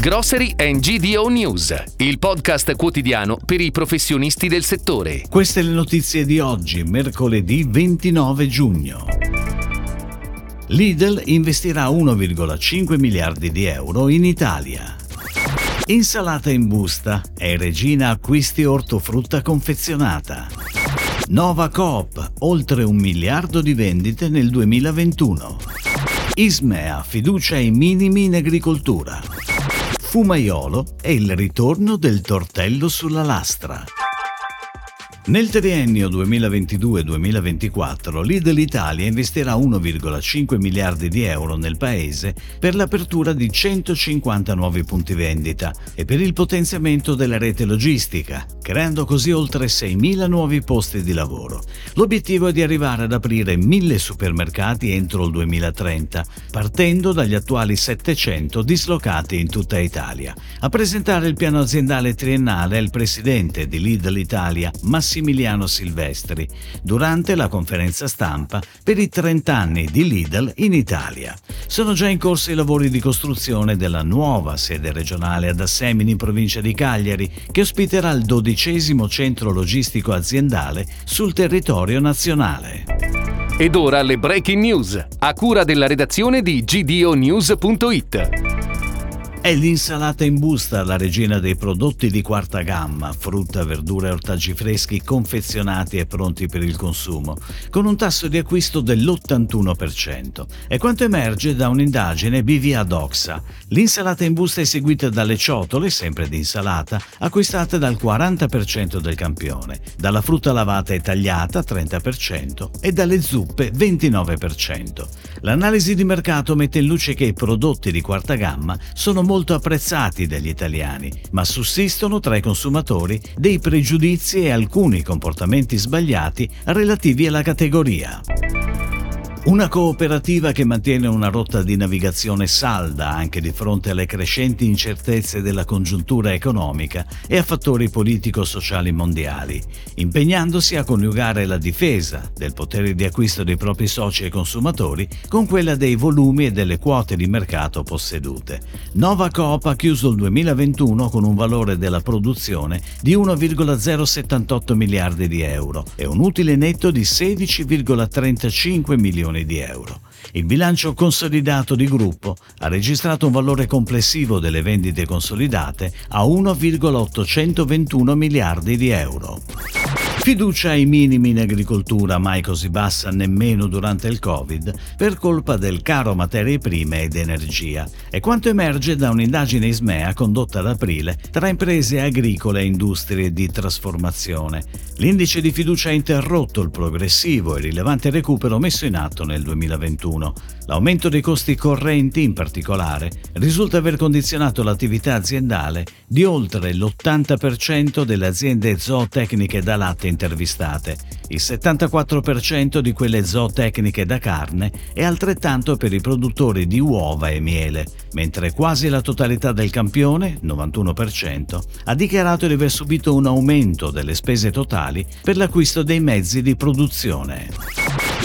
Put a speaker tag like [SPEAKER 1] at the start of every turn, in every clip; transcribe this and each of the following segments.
[SPEAKER 1] Grocery and GDO News, il podcast quotidiano per i professionisti del settore.
[SPEAKER 2] Queste le notizie di oggi, mercoledì 29 giugno. Lidl investirà 1,5 miliardi di euro in Italia. Insalata in busta è regina acquisti ortofrutta confezionata. Nova Coop, oltre un miliardo di vendite nel 2021. Ismea, fiducia ai minimi in agricoltura. Fumaiolo e il ritorno del tortello sulla lastra. Nel triennio 2022-2024 Lidl Italia investirà 1,5 miliardi di euro nel paese per l'apertura di 150 nuovi punti vendita e per il potenziamento della rete logistica, creando così oltre 6.000 nuovi posti di lavoro. L'obiettivo è di arrivare ad aprire 1.000 supermercati entro il 2030, partendo dagli attuali 700 dislocati in tutta Italia. A presentare il piano aziendale triennale è il presidente di Lidl Italia, Massimiliano Silvestri durante la conferenza stampa per i 30 anni di Lidl in Italia. Sono già in corso i lavori di costruzione della nuova sede regionale ad Assemini in provincia di Cagliari che ospiterà il dodicesimo centro logistico aziendale sul territorio nazionale.
[SPEAKER 1] Ed ora le breaking news, a cura della redazione di gdonews.it.
[SPEAKER 2] È l'insalata in busta la regina dei prodotti di quarta gamma, frutta, verdura e ortaggi freschi confezionati e pronti per il consumo, con un tasso di acquisto dell'81%. È quanto emerge da un'indagine BVA Doxa. L'insalata in busta è seguita dalle ciotole, sempre di insalata, acquistate dal 40% del campione, dalla frutta lavata e tagliata 30% e dalle zuppe 29%. L'analisi di mercato mette in luce che i prodotti di quarta gamma sono molto apprezzati dagli italiani, ma sussistono tra i consumatori dei pregiudizi e alcuni comportamenti sbagliati relativi alla categoria. Una cooperativa che mantiene una rotta di navigazione salda anche di fronte alle crescenti incertezze della congiuntura economica e a fattori politico-sociali mondiali, impegnandosi a coniugare la difesa del potere di acquisto dei propri soci e consumatori con quella dei volumi e delle quote di mercato possedute. Nova Coop ha chiuso il 2021 con un valore della produzione di 1,078 miliardi di euro e un utile netto di 16,35 milioni milioni di euro. Il bilancio consolidato di gruppo ha registrato un valore complessivo delle vendite consolidate a 1,821 miliardi di euro. Fiducia ai minimi in agricoltura, mai così bassa nemmeno durante il Covid, per colpa del caro materie prime ed energia. È quanto emerge da un'indagine ISMEA condotta ad aprile tra imprese agricole e industrie di trasformazione. L'indice di fiducia ha interrotto il progressivo e rilevante recupero messo in atto nel 2021. L'aumento dei costi correnti, in particolare, risulta aver condizionato l'attività aziendale di oltre l'80% delle aziende zootecniche da latte intervistate, il 74% di quelle zootecniche da carne e altrettanto per i produttori di uova e miele, mentre quasi la totalità del campione, 91%, ha dichiarato di aver subito un aumento delle spese totali per l'acquisto dei mezzi di produzione.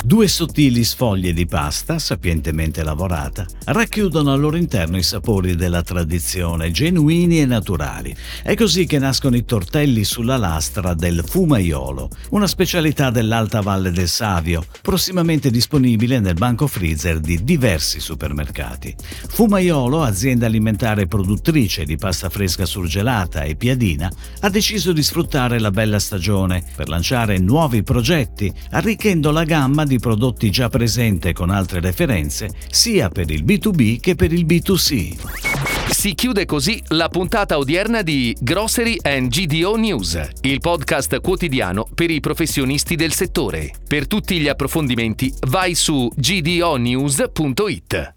[SPEAKER 2] Due sottili sfoglie di pasta, sapientemente lavorata, racchiudono al loro interno i sapori della tradizione, genuini e naturali. È così che nascono i tortelli sulla lastra del fumaiolo, una specialità dell'Alta Valle del Savio, prossimamente disponibile nel banco freezer di diversi supermercati. Fumaiolo, azienda alimentare produttrice di pasta fresca surgelata e piadina, ha deciso di sfruttare la bella stagione per lanciare nuovi progetti, arricchendo la gamma di prodotti già presente con altre referenze sia per il B2B che per il B2C.
[SPEAKER 1] Si chiude così la puntata odierna di Grocery and GDO News, il podcast quotidiano per i professionisti del settore. Per tutti gli approfondimenti vai su gdonews.it.